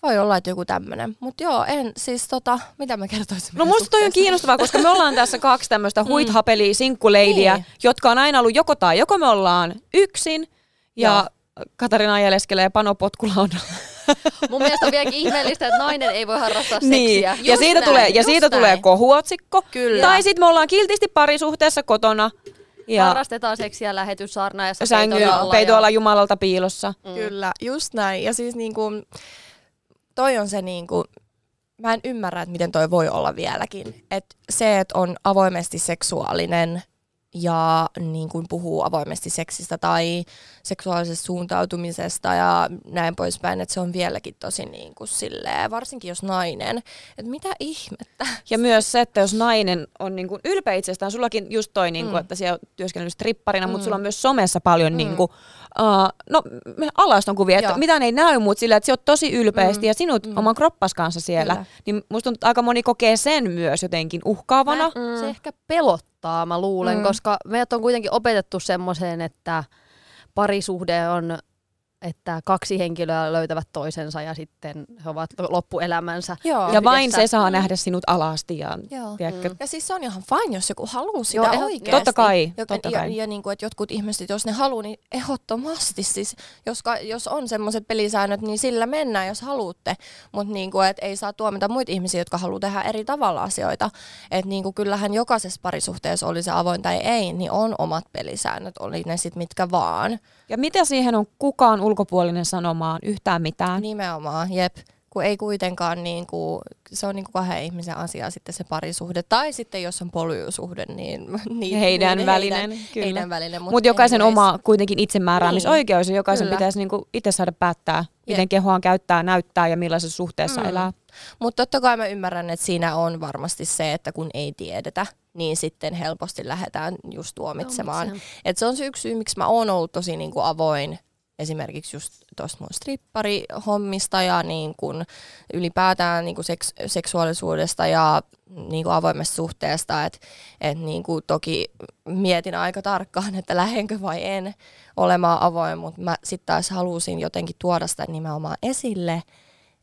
Voi olla, että joku tämmönen. Mutta joo, en, siis tota, mitä mä kertoisin? No musta toi on kiinnostavaa, koska me ollaan tässä kaksi tämmöistä [LAUGHS] huithapeliä, sinkkuleidiä, Niin. jotka on aina ollut joko tai, joko me ollaan yksin ja Katarina ajeleskelee Pano potkulaudalla. [LAUGHS] Mun mielestä on vieläkin ihmeellistä, että nainen ei voi harrastaa Niin. seksiä. Ja Just siitä, näin, tulee, ja siitä näin. tulee kohuotsikko. Kyllä. Tai sitten me ollaan kiltisti parisuhteessa kotona ja Harrastetaan seksiä lähetyssaarnaajassa sängy peiton alla peito ja- Jumalalta piilossa. Mm. Kyllä, just näin. Ja siis niinku, toi on se niinku, mä en ymmärrä, että miten toi voi olla vieläkin. Et se, että on avoimesti seksuaalinen ja niin kuin puhuu avoimesti seksistä tai seksuaalisesta suuntautumisesta ja näin poispäin, että se on vieläkin tosi niin kuin silleen, varsinkin jos nainen, että mitä ihmettä. Ja myös se, että jos nainen on niin kuin ylpeä itsestään, sullakin just toi, niin kuin, Mm. että siellä on työskennellyt stripparina, mm. mutta sulla on myös somessa paljon Mm. niin kuin, uh, no, alaston kuvia, että Joo. mitä ne ei näy, mutta sillä, että sä oot tosi ylpeästi Mm. ja sinut Mm. oman kroppas kanssa siellä, Kyllä. niin musta tuntuu, että aika moni kokee sen myös jotenkin uhkaavana. Se ehkä pelottaa, mä luulen, Mm. koska meidät on kuitenkin opetettu semmoiseen, että parisuhde on, että kaksi henkilöä löytävät toisensa ja sitten he ovat loppuelämänsä. Joo. Ja vain yhdessä. se saa nähdä sinut alasti. Ja, Joo. tiedätkö, Mm. Ja siis se on ihan fine, jos joku haluaa sitä Joo, oikeasti. Totta kai, Ja, totta ja, kai. ja, niin kuin, että jotkut ihmiset, jos ne haluaa, niin ehdottomasti. Siis, jos, jos on semmoiset pelisäännöt, niin sillä mennään, jos haluatte. Mutta niin kuin, et ei saa tuomita muita ihmisiä, jotka haluaa tehdä eri tavalla asioita. Että niin kuin, kyllähän jokaisessa parisuhteessa, oli se avoin tai ei, niin on omat pelisäännöt, oli ne sitten mitkä vaan. ja mitä siihen on kukaan ulkopuolinen sanomaan yhtään mitään? Nimenomaan, jep. Kun ei kuitenkaan, niin kuin, se on niin kuin kahden ihmisen asia sitten se parisuhde. Tai sitten jos on polysuhde, niin, [LAUGHS] niin Heidän niin välinen, heidän, kyllä. heidän välinen. Mutta Mut jokaisen anyways. oma kuitenkin itsemääräämisoikeus ja jokaisen Kyllä. pitäisi niinku itse saada päättää, miten Jep. kehoaan käyttää, näyttää ja millaisessa suhteessa Mm. elää. Mutta totta kai mä ymmärrän, että siinä on varmasti se, että kun ei tiedetä, niin sitten helposti lähdetään just tuomitsemaan. Tuomitsemaan. Et se on se yksi syy, miksi mä oon ollut tosi niinku avoin esimerkiksi just tuosta mun stripparihommista ja niin kun ylipäätään niinku seks- seksuaalisuudesta ja niinku avoimesta suhteesta. Et, et niinku toki mietin aika tarkkaan, että lähdenkö vai en olemaan avoin, mutta mä sitten taas halusin jotenkin tuoda sitä nimenomaan esille,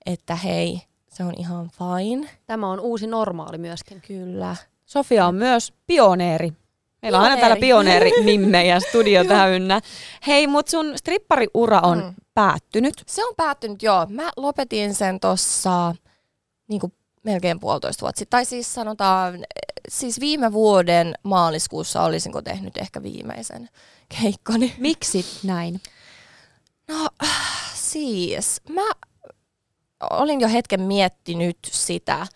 että hei, se on ihan fine. Tämä on uusi normaali myöskin. Kyllä. Sofia on myös pioneeri. Meillä on aina täällä Pioneeri. pioneeri-nimmejä [LAUGHS] studio täynnä. Hei, mut sun strippariura on Mm. päättynyt. Se on päättynyt, joo. Mä lopetin sen tossa niinku melkein puolitoista vuotta sitten. Tai siis sanotaan, siis viime vuoden maaliskuussa olisinko tehnyt ehkä viimeisen keikkoni. Miksi näin? No siis, mä olin jo hetken miettinyt sitä.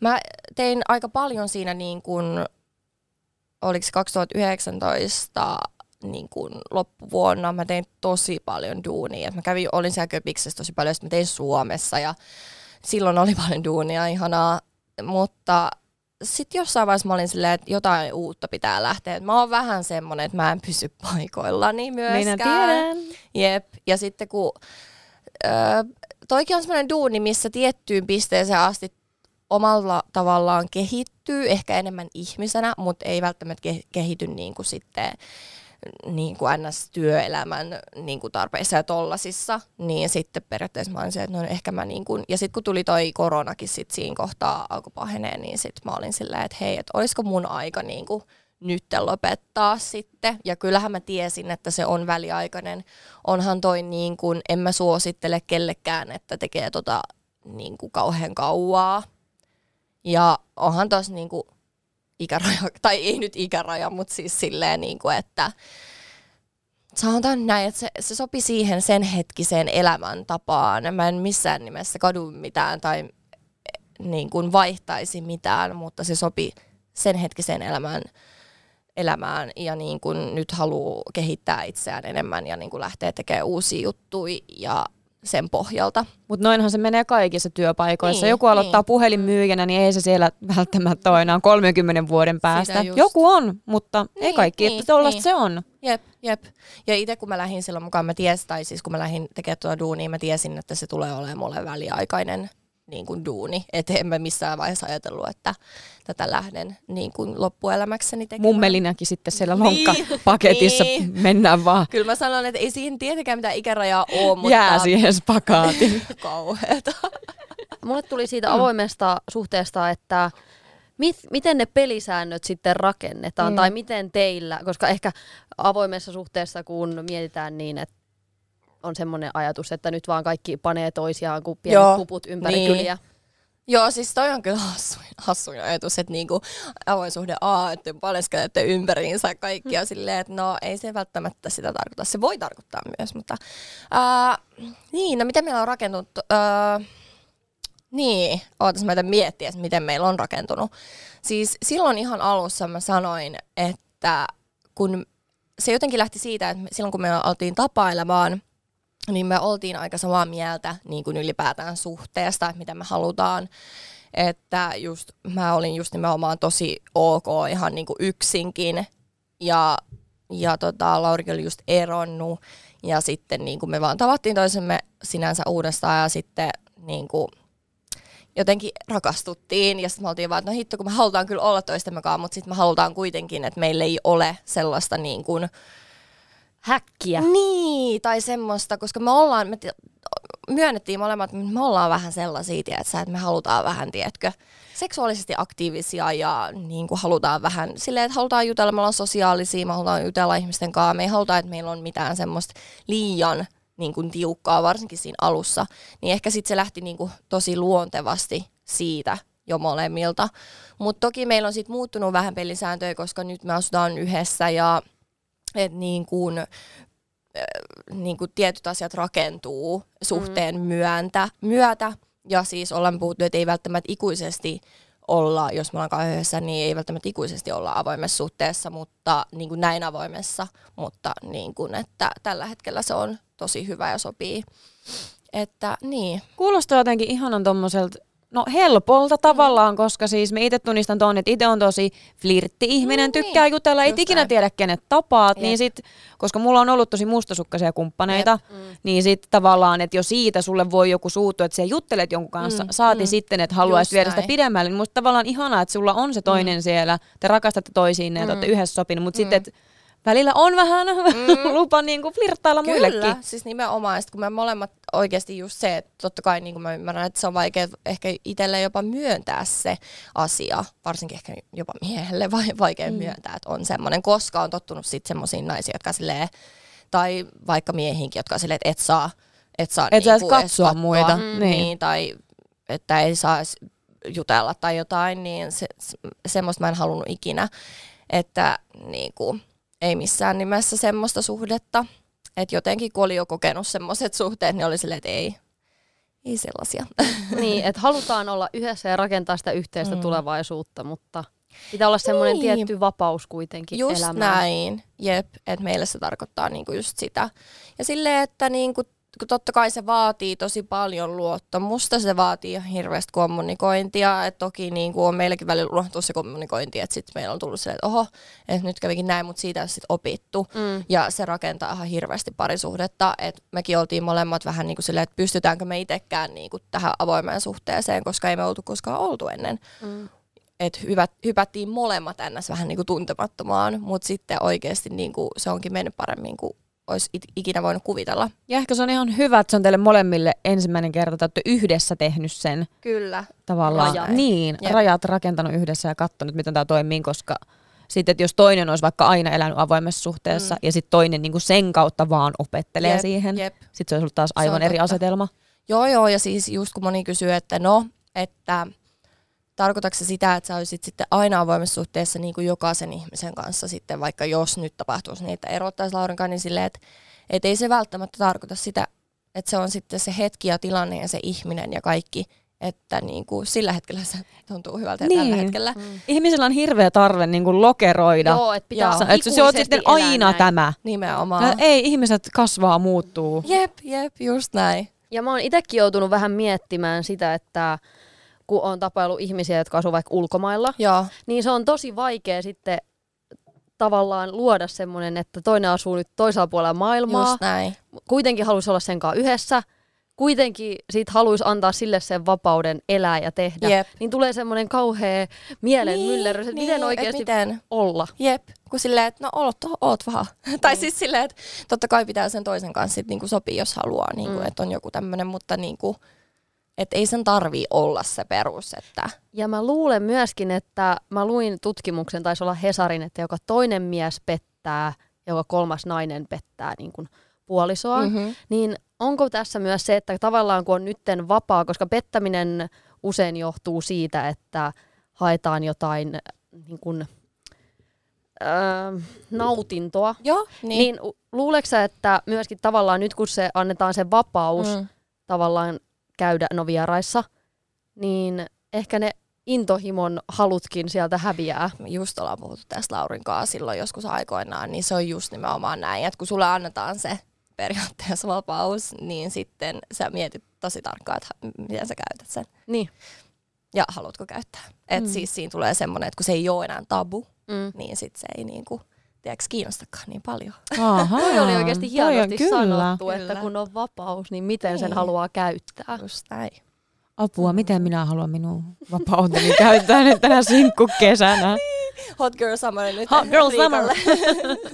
Mä tein aika paljon siinä niin kuin, oliko se 2019 niin kuin loppuvuonna, mä tein tosi paljon duunia. Et Mä kävin, olin siellä Köpiksessä tosi paljon, sitten mä tein Suomessa ja silloin oli [LAUGHS] paljon duunia, ihanaa. Mutta sitten jossain vaiheessa mä olin silleen, että jotain uutta pitää lähteä. Mä oon vähän semmonen, että mä en pysy paikoillani myöskään. Minä tiedän. Jep, ja sitten kun öö, toikin on semmoinen duuni, missä tiettyyn pisteeseen asti omalla tavallaan kehittyy, ehkä enemmän ihmisenä, mutta ei välttämättä ke- kehity niin kuin sitten niin kuin NS-työelämän niin kuin tarpeissa ja tollasissa, niin sitten periaatteessa mä olin se, että no ehkä mä niin kuin, ja sitten kun tuli toi koronakin sit siinä kohtaa alkoi pahenee, niin sitten mä olin silleen, että hei, että olisiko mun aika niin kuin nyt lopettaa sitten. Ja kyllähän mä tiesin, että se on väliaikainen. Onhan toi niin kuin, en mä suosittele kellekään, että tekee tota niin kuin kauhean kauaa. Ja onhan tos niin kuin ikäraja, [LAUGHS] tai ei nyt ikäraja, mutta siis silleen niin kuin, että sanotaan näin, että se, se sopi siihen sen hetkiseen elämäntapaan. Mä en missään nimessä kadu mitään tai niin kuin vaihtaisi mitään, mutta se sopi sen hetkiseen elämään, elämään ja niin kuin nyt haluaa kehittää itseään enemmän ja niin kuin lähteä tekemään uusia juttuja ja sen pohjalta. Mutta noinhan se menee kaikissa työpaikoissa. Niin, Joku aloittaa niin. puhelinmyyjänä, niin ei se siellä välttämättä ole enää 30 vuoden päästä. Joku on, mutta ei Niin, kaikki, niin, että niin. se on. Jep, jep. Ja itse kun mä lähdin silloin mukaan, mä tiesin, tai siis kun mä lähdin tekemään tuota duunia, mä tiesin, että se tulee olemaan mulle väliaikainen niin kuin duuni. Että en mä missään vaiheessa ajatellut, että tätä lähden niin kuin loppuelämäkseni tekemään. Mummelinäkin sitten siellä Niin, lonkkapaketissa niin. mennään vaan. Kyllä mä sanon, että ei siihen tietenkään mitään ikärajaa ole, mutta Jää siihen spakaatiin. [LAUGHS] kauheeta. Mulle tuli siitä avoimesta suhteesta, että mit, miten ne pelisäännöt sitten rakennetaan, Mm. tai miten teillä, koska ehkä avoimessa suhteessa, kun mietitään niin, että on semmoinen ajatus, että nyt vaan kaikki panee toisiaan kuin pienet Joo, puput ympäri niin. kyliä. Joo, siis toi on kyllä hassuin, hassuin ajatus, että niinku avoin suhde A, että paleskelette ympäriinsä kaikkia silleen, että no ei se välttämättä sitä tarkoita. Se voi tarkoittaa myös, mutta ää, niin, no miten meillä on rakentunut, ää, niin, ootas mä yritän miettiä, että miten meillä on rakentunut. Siis silloin ihan alussa mä sanoin, että kun se jotenkin lähti siitä, että silloin kun me oltiin tapailemaan, niin me oltiin aika samaa mieltä niin kuin ylipäätään suhteesta, että mitä me halutaan. Että just, mä olin just nimenomaan tosi ok ihan niin kuin yksinkin. Ja, ja tota, Lauri oli just eronnut. Ja sitten niin kuin me vaan tavattiin toisemme sinänsä uudestaan ja sitten niin kuin, jotenkin rakastuttiin. Ja sitten me oltiin vaan, että no hitto, kun me halutaan kyllä olla toistemme mutta sitten me halutaan kuitenkin, että meillä ei ole sellaista niin kuin, häkkiä. Niin, tai semmoista, koska me ollaan, me ti- myönnettiin molemmat, että me ollaan vähän sellaisia, tiedätkö, että me halutaan vähän, tiedätkö, seksuaalisesti aktiivisia ja niin kuin halutaan vähän silleen, että halutaan jutella, me ollaan sosiaalisia, me halutaan jutella ihmisten kanssa, me ei haluta, että meillä on mitään semmoista liian niin kuin tiukkaa, varsinkin siinä alussa, niin ehkä sitten se lähti niin kuin tosi luontevasti siitä jo molemmilta. Mutta toki meillä on sitten muuttunut vähän pelisääntöjä, koska nyt me asutaan yhdessä ja et niin kuin, äh, niin kuin tietyt asiat rakentuu suhteen mm. myöntä, myötä. Ja siis ollaan puhuttu, että ei välttämättä ikuisesti olla, jos me ollaan yhdessä, niin ei välttämättä ikuisesti olla avoimessa suhteessa, mutta niin kuin näin avoimessa, mutta niin kuin, että tällä hetkellä se on tosi hyvä ja sopii. Että niin. Kuulostaa jotenkin ihanan tommoselta No helpolta tavallaan, koska siis me itse tunnistan tuon, että itse on tosi flirtti-ihminen, Mm, tykkää niin. jutella, ei ikinä näin. tiedä kenet tapaat, Jep. niin sit, koska mulla on ollut tosi mustasukkaisia kumppaneita, Mm. niin sit tavallaan, että jo siitä sulle voi joku suuttua, että sä juttelet jonkun kanssa, Mm, saati mm. sitten, että haluaisi Just viedä sitä pidemmälle, niin musta tavallaan ihanaa, että sulla on se toinen siellä, te rakastatte toisiinne ja te olette Mm. yhdessä sopinut, mutta Mm. sitten, että välillä on vähän [LAUGHS] lupa niin kuin flirttailla muillekin. Kyllä, siis nimenomaan, sit kun me molemmat oikeasti just se, että totta kai niin kuin mä ymmärrän, että se on vaikea ehkä itselle jopa myöntää se asia, varsinkin ehkä jopa miehelle vai, vaikea mm. myöntää, että on semmoinen, koska on tottunut sitten semmoisiin naisiin, jotka silleen, tai vaikka miehiinkin, jotka silleen, että et saa, et saa Et niinku edes katsoa muita. Mm. Niin. Niin, tai että ei saa jutella tai jotain, niin se, se, semmoista mä en halunnut ikinä, että niin kuin, ei missään nimessä semmoista suhdetta. Että jotenkin kun oli jo kokenut semmoiset suhteet, niin oli silleen, että ei, ei sellaisia. [LAUGHS] Niin, että halutaan olla yhdessä ja rakentaa sitä yhteistä Mm. tulevaisuutta, mutta pitää olla semmoinen Niin. tietty vapaus kuitenkin Just elämään. näin, jep, että meille se tarkoittaa niinku just sitä. Ja silleen, että niinku, totta kai se vaatii tosi paljon luottamusta, se vaatii ihan hirveästi kommunikointia, että toki niinku on meilläkin välillä unohtunut se kommunikointi, että sitten meillä on tullut silleen, että oho, että nyt kävikin näin, mutta siitä on sitten opittu. Mm. Ja se rakentaa ihan hirveästi parisuhdetta, että mekin oltiin molemmat vähän niin kuin silleen, että pystytäänkö me itsekään niin kuin tähän avoimeen suhteeseen, koska ei me oltu koskaan oltu ennen. Mm. Että hyvät, hypättiin molemmat ns. vähän niin kuin tuntemattomaan, mutta sitten oikeasti niin kuin se onkin mennyt paremmin kuin olisi it- ikinä voinut kuvitella. Ja ehkä se on ihan hyvä, että se on teille molemmille ensimmäinen kerta, että olette yhdessä tehnyt sen Kyllä. tavallaan. Rajat. Niin, Jep. rajat rakentanut yhdessä ja katsonut, miten tämä toimii, koska sitten, että jos toinen olisi vaikka aina elänyt avoimessa suhteessa Mm. ja sitten toinen niin kuin sen kautta vaan opettelee Jep, siihen, Jep. sitten se olisi ollut taas aivan eri totta. asetelma. Joo, joo, ja siis just kun moni kysyy, että no, että tarkoitatko se sitä, että sä olisit sitten aina avoimessa suhteessa niin kuin jokaisen ihmisen kanssa sitten, vaikka jos nyt tapahtuisi niin, että erottaisi Laurin kanssa, niin silleen, että, että ei se välttämättä tarkoita sitä, että se on sitten se hetki ja tilanne ja se ihminen ja kaikki, että niin kuin sillä hetkellä se tuntuu hyvältä ja Niin. tällä hetkellä. Mm. Ihmisellä on hirveä tarve niin kuin lokeroida. Joo, että pitää Joo. Että se on sitten aina näin. tämä. Nimenomaan. No, ei, ihmiset kasvaa, muuttuu. Jep, jep, just näin. Ja mä oon itsekin joutunut vähän miettimään sitä, että kun on tapaillut ihmisiä, jotka asuu vaikka ulkomailla, Joo, niin se on tosi vaikea sitten tavallaan luoda semmoinen, että toinen asuu nyt toisella puolella maailmaa, just näin. kuitenkin haluaisi olla sen kanssa yhdessä, kuitenkin siitä haluaisi antaa sille sen vapauden elää ja tehdä, Jep. niin tulee semmoinen kauhea mielen niin, myllerrys, että miten et oikeasti miten? olla. Jep, kun silleen, että no oot, oot vaan. [LAUGHS] tai siis silleen, että totta kai pitää sen toisen kanssa sit niinku sopia, jos haluaa, niinku, Mm. että on joku tämmöinen, mutta niinku, että ei sen tarvii olla se perus, että Ja mä luulen myöskin, että mä luin tutkimuksen, taisi olla Hesarin, että joka toinen mies pettää, joka kolmas nainen pettää niin kuin puolisoa. mm-hmm. Niin onko tässä myös se, että tavallaan kun on nytten vapaa, koska pettäminen usein johtuu siitä, että haetaan jotain niin kuin, öö, nautintoa, joo, niin, niin, niin u- luuleeko sä, että myöskin tavallaan nyt kun se annetaan se vapaus mm. tavallaan käydä no vieraissa, niin ehkä ne intohimon halutkin sieltä häviää. me just ollaan puhuttu tästä Laurin kanssa silloin joskus aikoinaan, niin se on just nimenomaan näin, että kun sulle annetaan se periaatteessa vapaus, niin sitten sä mietit tosi tarkkaan, että miten sä käytät sen Niin. ja haluatko käyttää. Et Mm. siis siinä tulee semmoinen, että kun se ei ole enää tabu, Mm. niin sit se ei niinku, tiedätkö, kiinnostakaan niin paljon. Aha, Toi oli oikeasti hienosti kyllä. sanottu, Kyllä. että kun on vapaus, niin miten sen Niin. haluaa käyttää. Just näin. Apua, miten minä haluan minun vapauteni [LAUGHS] käyttää nyt tänä sinkkukesänä. Hot girl summer nyt. Hot girl Riikalle.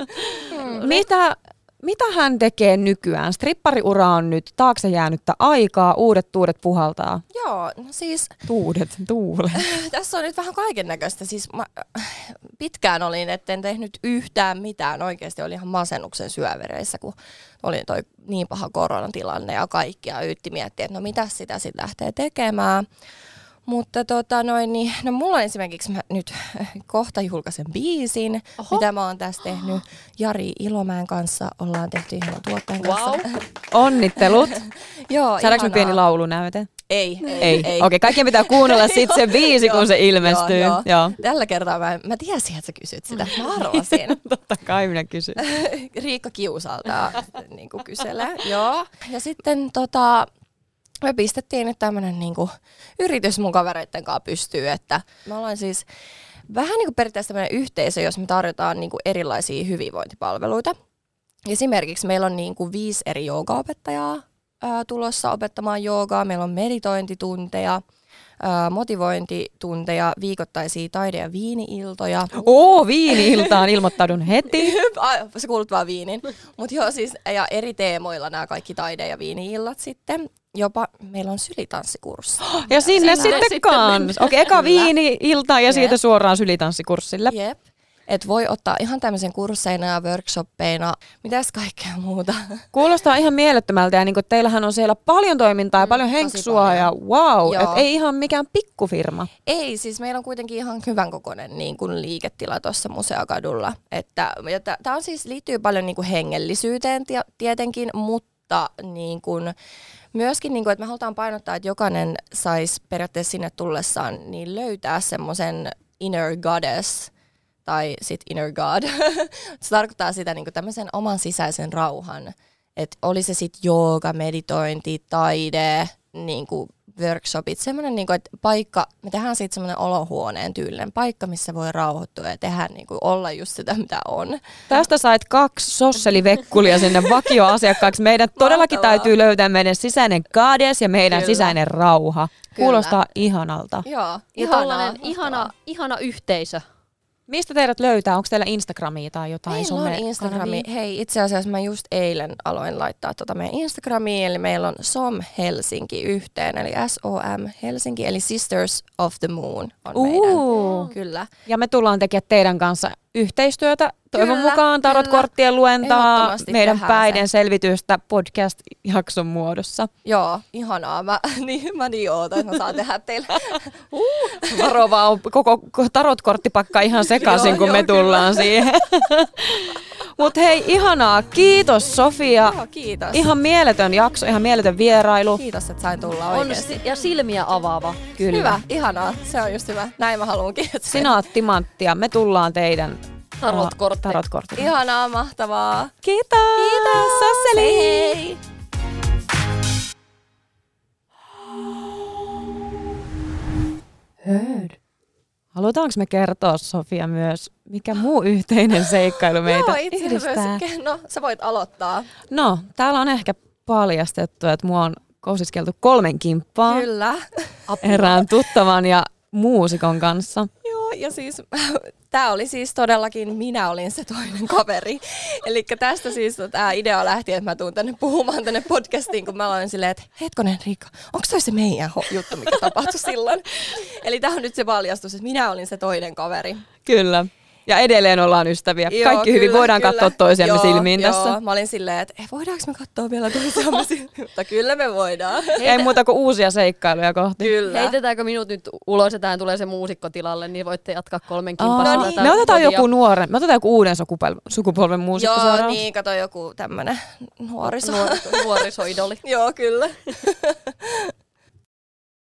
[LAUGHS] Mitä mitä hän tekee nykyään? Strippariura on nyt taakse jäänyttä aikaa, uudet tuudet puhaltaa. Joo, no siis Tuudet, tuule. [LAUGHS] tässä on nyt vähän kaiken näköistä. Siis mä pitkään olin, etten tehnyt yhtään mitään. Oikeasti oli ihan masennuksen syövereissä, kun oli toi niin paha koronatilanne ja kaikkia yritti miettiä, että no mitä sitä sitten lähtee tekemään. Mutta tota noin, niin, no mulla on esimerkiksi mä nyt kohta julkaisen biisin, Oho. Mitä mä oon tässä tehnyt. Jari Ilomäen kanssa ollaan tehty ihan tuottajan kanssa. Wow. Onnittelut. [LAUGHS] Joo, Saadaanko me ihanaa. pieni laulunäyte? Ei, ei, Ei. ei. Okei, kaikkien pitää kuunnella sit se [LAUGHS] biisi, kun se ilmestyy. Joo, joo. joo. Tällä kertaa mä, mä tiesin, että sä kysyt sitä. Mä [LAUGHS] arvasin. Totta kai minä kysyn. Riikka Kiusalta niin kuin kyselee. Joo. Ja sitten tota, me pistettiin nyt tämmönen niin kuin, yritys mun kavereitten kanssa pystyy, että me ollaan siis vähän niin kuin periaatteessa tämmöinen yhteisö, jos me tarjotaan niin kuin erilaisia hyvinvointipalveluita. Esimerkiksi meillä on niin kuin viisi eri joogaopettajaa ää, tulossa opettamaan joogaa. Meillä on meditointitunteja, motivointitunteja, viikoittaisia taide- ja viini-iltoja. Oo, viini-iltaan ilmoittaudun heti. [LAUGHS] Se kuulut vaan viinin. Mutta joo, siis, ja eri teemoilla nämä kaikki taide- ja viini-illat sitten. Jopa meillä on sylitanssikurssi. Ja sinne sitten kans. Okei, eka Kyllä. viini-ilta ja Jep. siitä suoraan sylitanssikurssille. Jep. Et voi ottaa ihan tämmöisen kursseina ja workshoppeina. Mitäs kaikkea muuta? Kuulostaa ihan mielettömältä ja niin kuin teillähän on siellä paljon toimintaa ja paljon Mm, tosi henksua paljon. ja wow, Joo. et ei ihan mikään pikkufirma. Ei, siis meillä on kuitenkin ihan hyvän kokoinen niin kuin liiketila tuossa Museokadulla. Että, tämä on siis, liittyy paljon niin kuin hengellisyyteen tie- tietenkin, mutta niin kuin, myöskin, niin kuin, että me halutaan painottaa, että jokainen saisi periaatteessa sinne tullessaan niin löytää semmoisen inner goddess tai sit inner god. [LAUGHS] se tarkoittaa sitä niin tämmöisen oman sisäisen rauhan. Että oli se sitten jooga, meditointi, taide, niin kuin workshopit, semmoinen, niin kuin, että paikka, me tehdään siitä semmoinen olohuoneen tyylinen paikka, missä voi rauhoittua ja tehdä niin kuin, olla just sitä, mitä on. Tästä sait kaksi sosselivekkulia sinne vakioasiakkaaksi. Meidän todellakin Mahtavaa. täytyy löytää meidän sisäinen goddess ja meidän Kyllä. sisäinen rauha. Kuulostaa ihanalta. Joo, Ja ihanaa, mahtavaa. ihana, ihana yhteisö. Mistä teidät löytää? Onko teillä Instagramia tai jotain Meillä on Instagrami. Hei, itse asiassa mä just eilen aloin laittaa tota meidän Instagramiin, eli meillä on SOM Helsinki yhteen, eli SOM Helsinki, eli Sisters of the Moon on Uu. meidän. Kyllä. Ja me tullaan tekemään teidän kanssa yhteistyötä. Toivon Kyllä, mukaan tarotkorttien luentaa, meidän päiden se. selvitystä podcast-jakson muodossa. Joo, ihanaa. Mä [LAUGHS] niin, mä niin ootan, että mä saan tehdä teille. [LAUGHS] Varo vaan koko tarotkorttipakka ihan sekaisin, Joo, kun me joo, tullaan siihen. [LAUGHS] Mutta hei, ihanaa. Kiitos Sofia. Joo, kiitos. Ihan mieletön jakso, ihan mieletön vierailu. Kiitos, että sain tulla On oikeasti. si- ja silmiä avaava. Kyllä. Hyvä, ihanaa. Se on just hyvä. Näin mä haluankin. Sinä oot timanttia. Me tullaan teidän Tarotkortti. tarotkortti. Ihanaa, mahtavaa. Kiitos. Kiitos. Sasseli. Hei. Heard. Halutaanko me kertoa, Sofia, myös, mikä muu yhteinen seikkailu meitä Joo, itse yhdistää? asiassa. No, sä voit aloittaa. No, täällä on ehkä paljastettu, että mua on kousiskeltu kolmen kimppaa Kyllä. erään tuttavan ja muusikon kanssa. Joo, ja siis [LAUGHS] tämä oli siis todellakin, minä olin se toinen kaveri. Eli tästä siis tämä idea lähti, että mä tuun tänne puhumaan tänne podcastiin, kun mä aloin silleen, että hetkonen Riikka, onko toi se meidän juttu, mikä tapahtui silloin? Eli tämä on nyt se paljastus, että minä olin se toinen kaveri. Kyllä. Ja edelleen ollaan ystäviä. Joo, Kaikki hyvin, kyllä, voidaan kyllä. katsoa toisiamme joo, silmiin joo. tässä. Mä olin silleen, että eh, voidaanko me katsoa vielä toisiamme [LAUGHS] silmiin? Mutta kyllä me voidaan. Ei muuta kuin uusia seikkailuja kohti. Kyllä. Heitetäänkö minut nyt ulos ja tähän tulee se muusikko tilalle, niin voitte jatkaa kolmen kimpassa. no niin. me otetaan joku nuoren, me otetaan joku uuden sukupolven, sukupolven muusikko Joo, seuraavaksi. niin, kato joku tämmönen nuoriso. Nuor- nuorisoidoli. [LAUGHS] Joo, kyllä. [LAUGHS]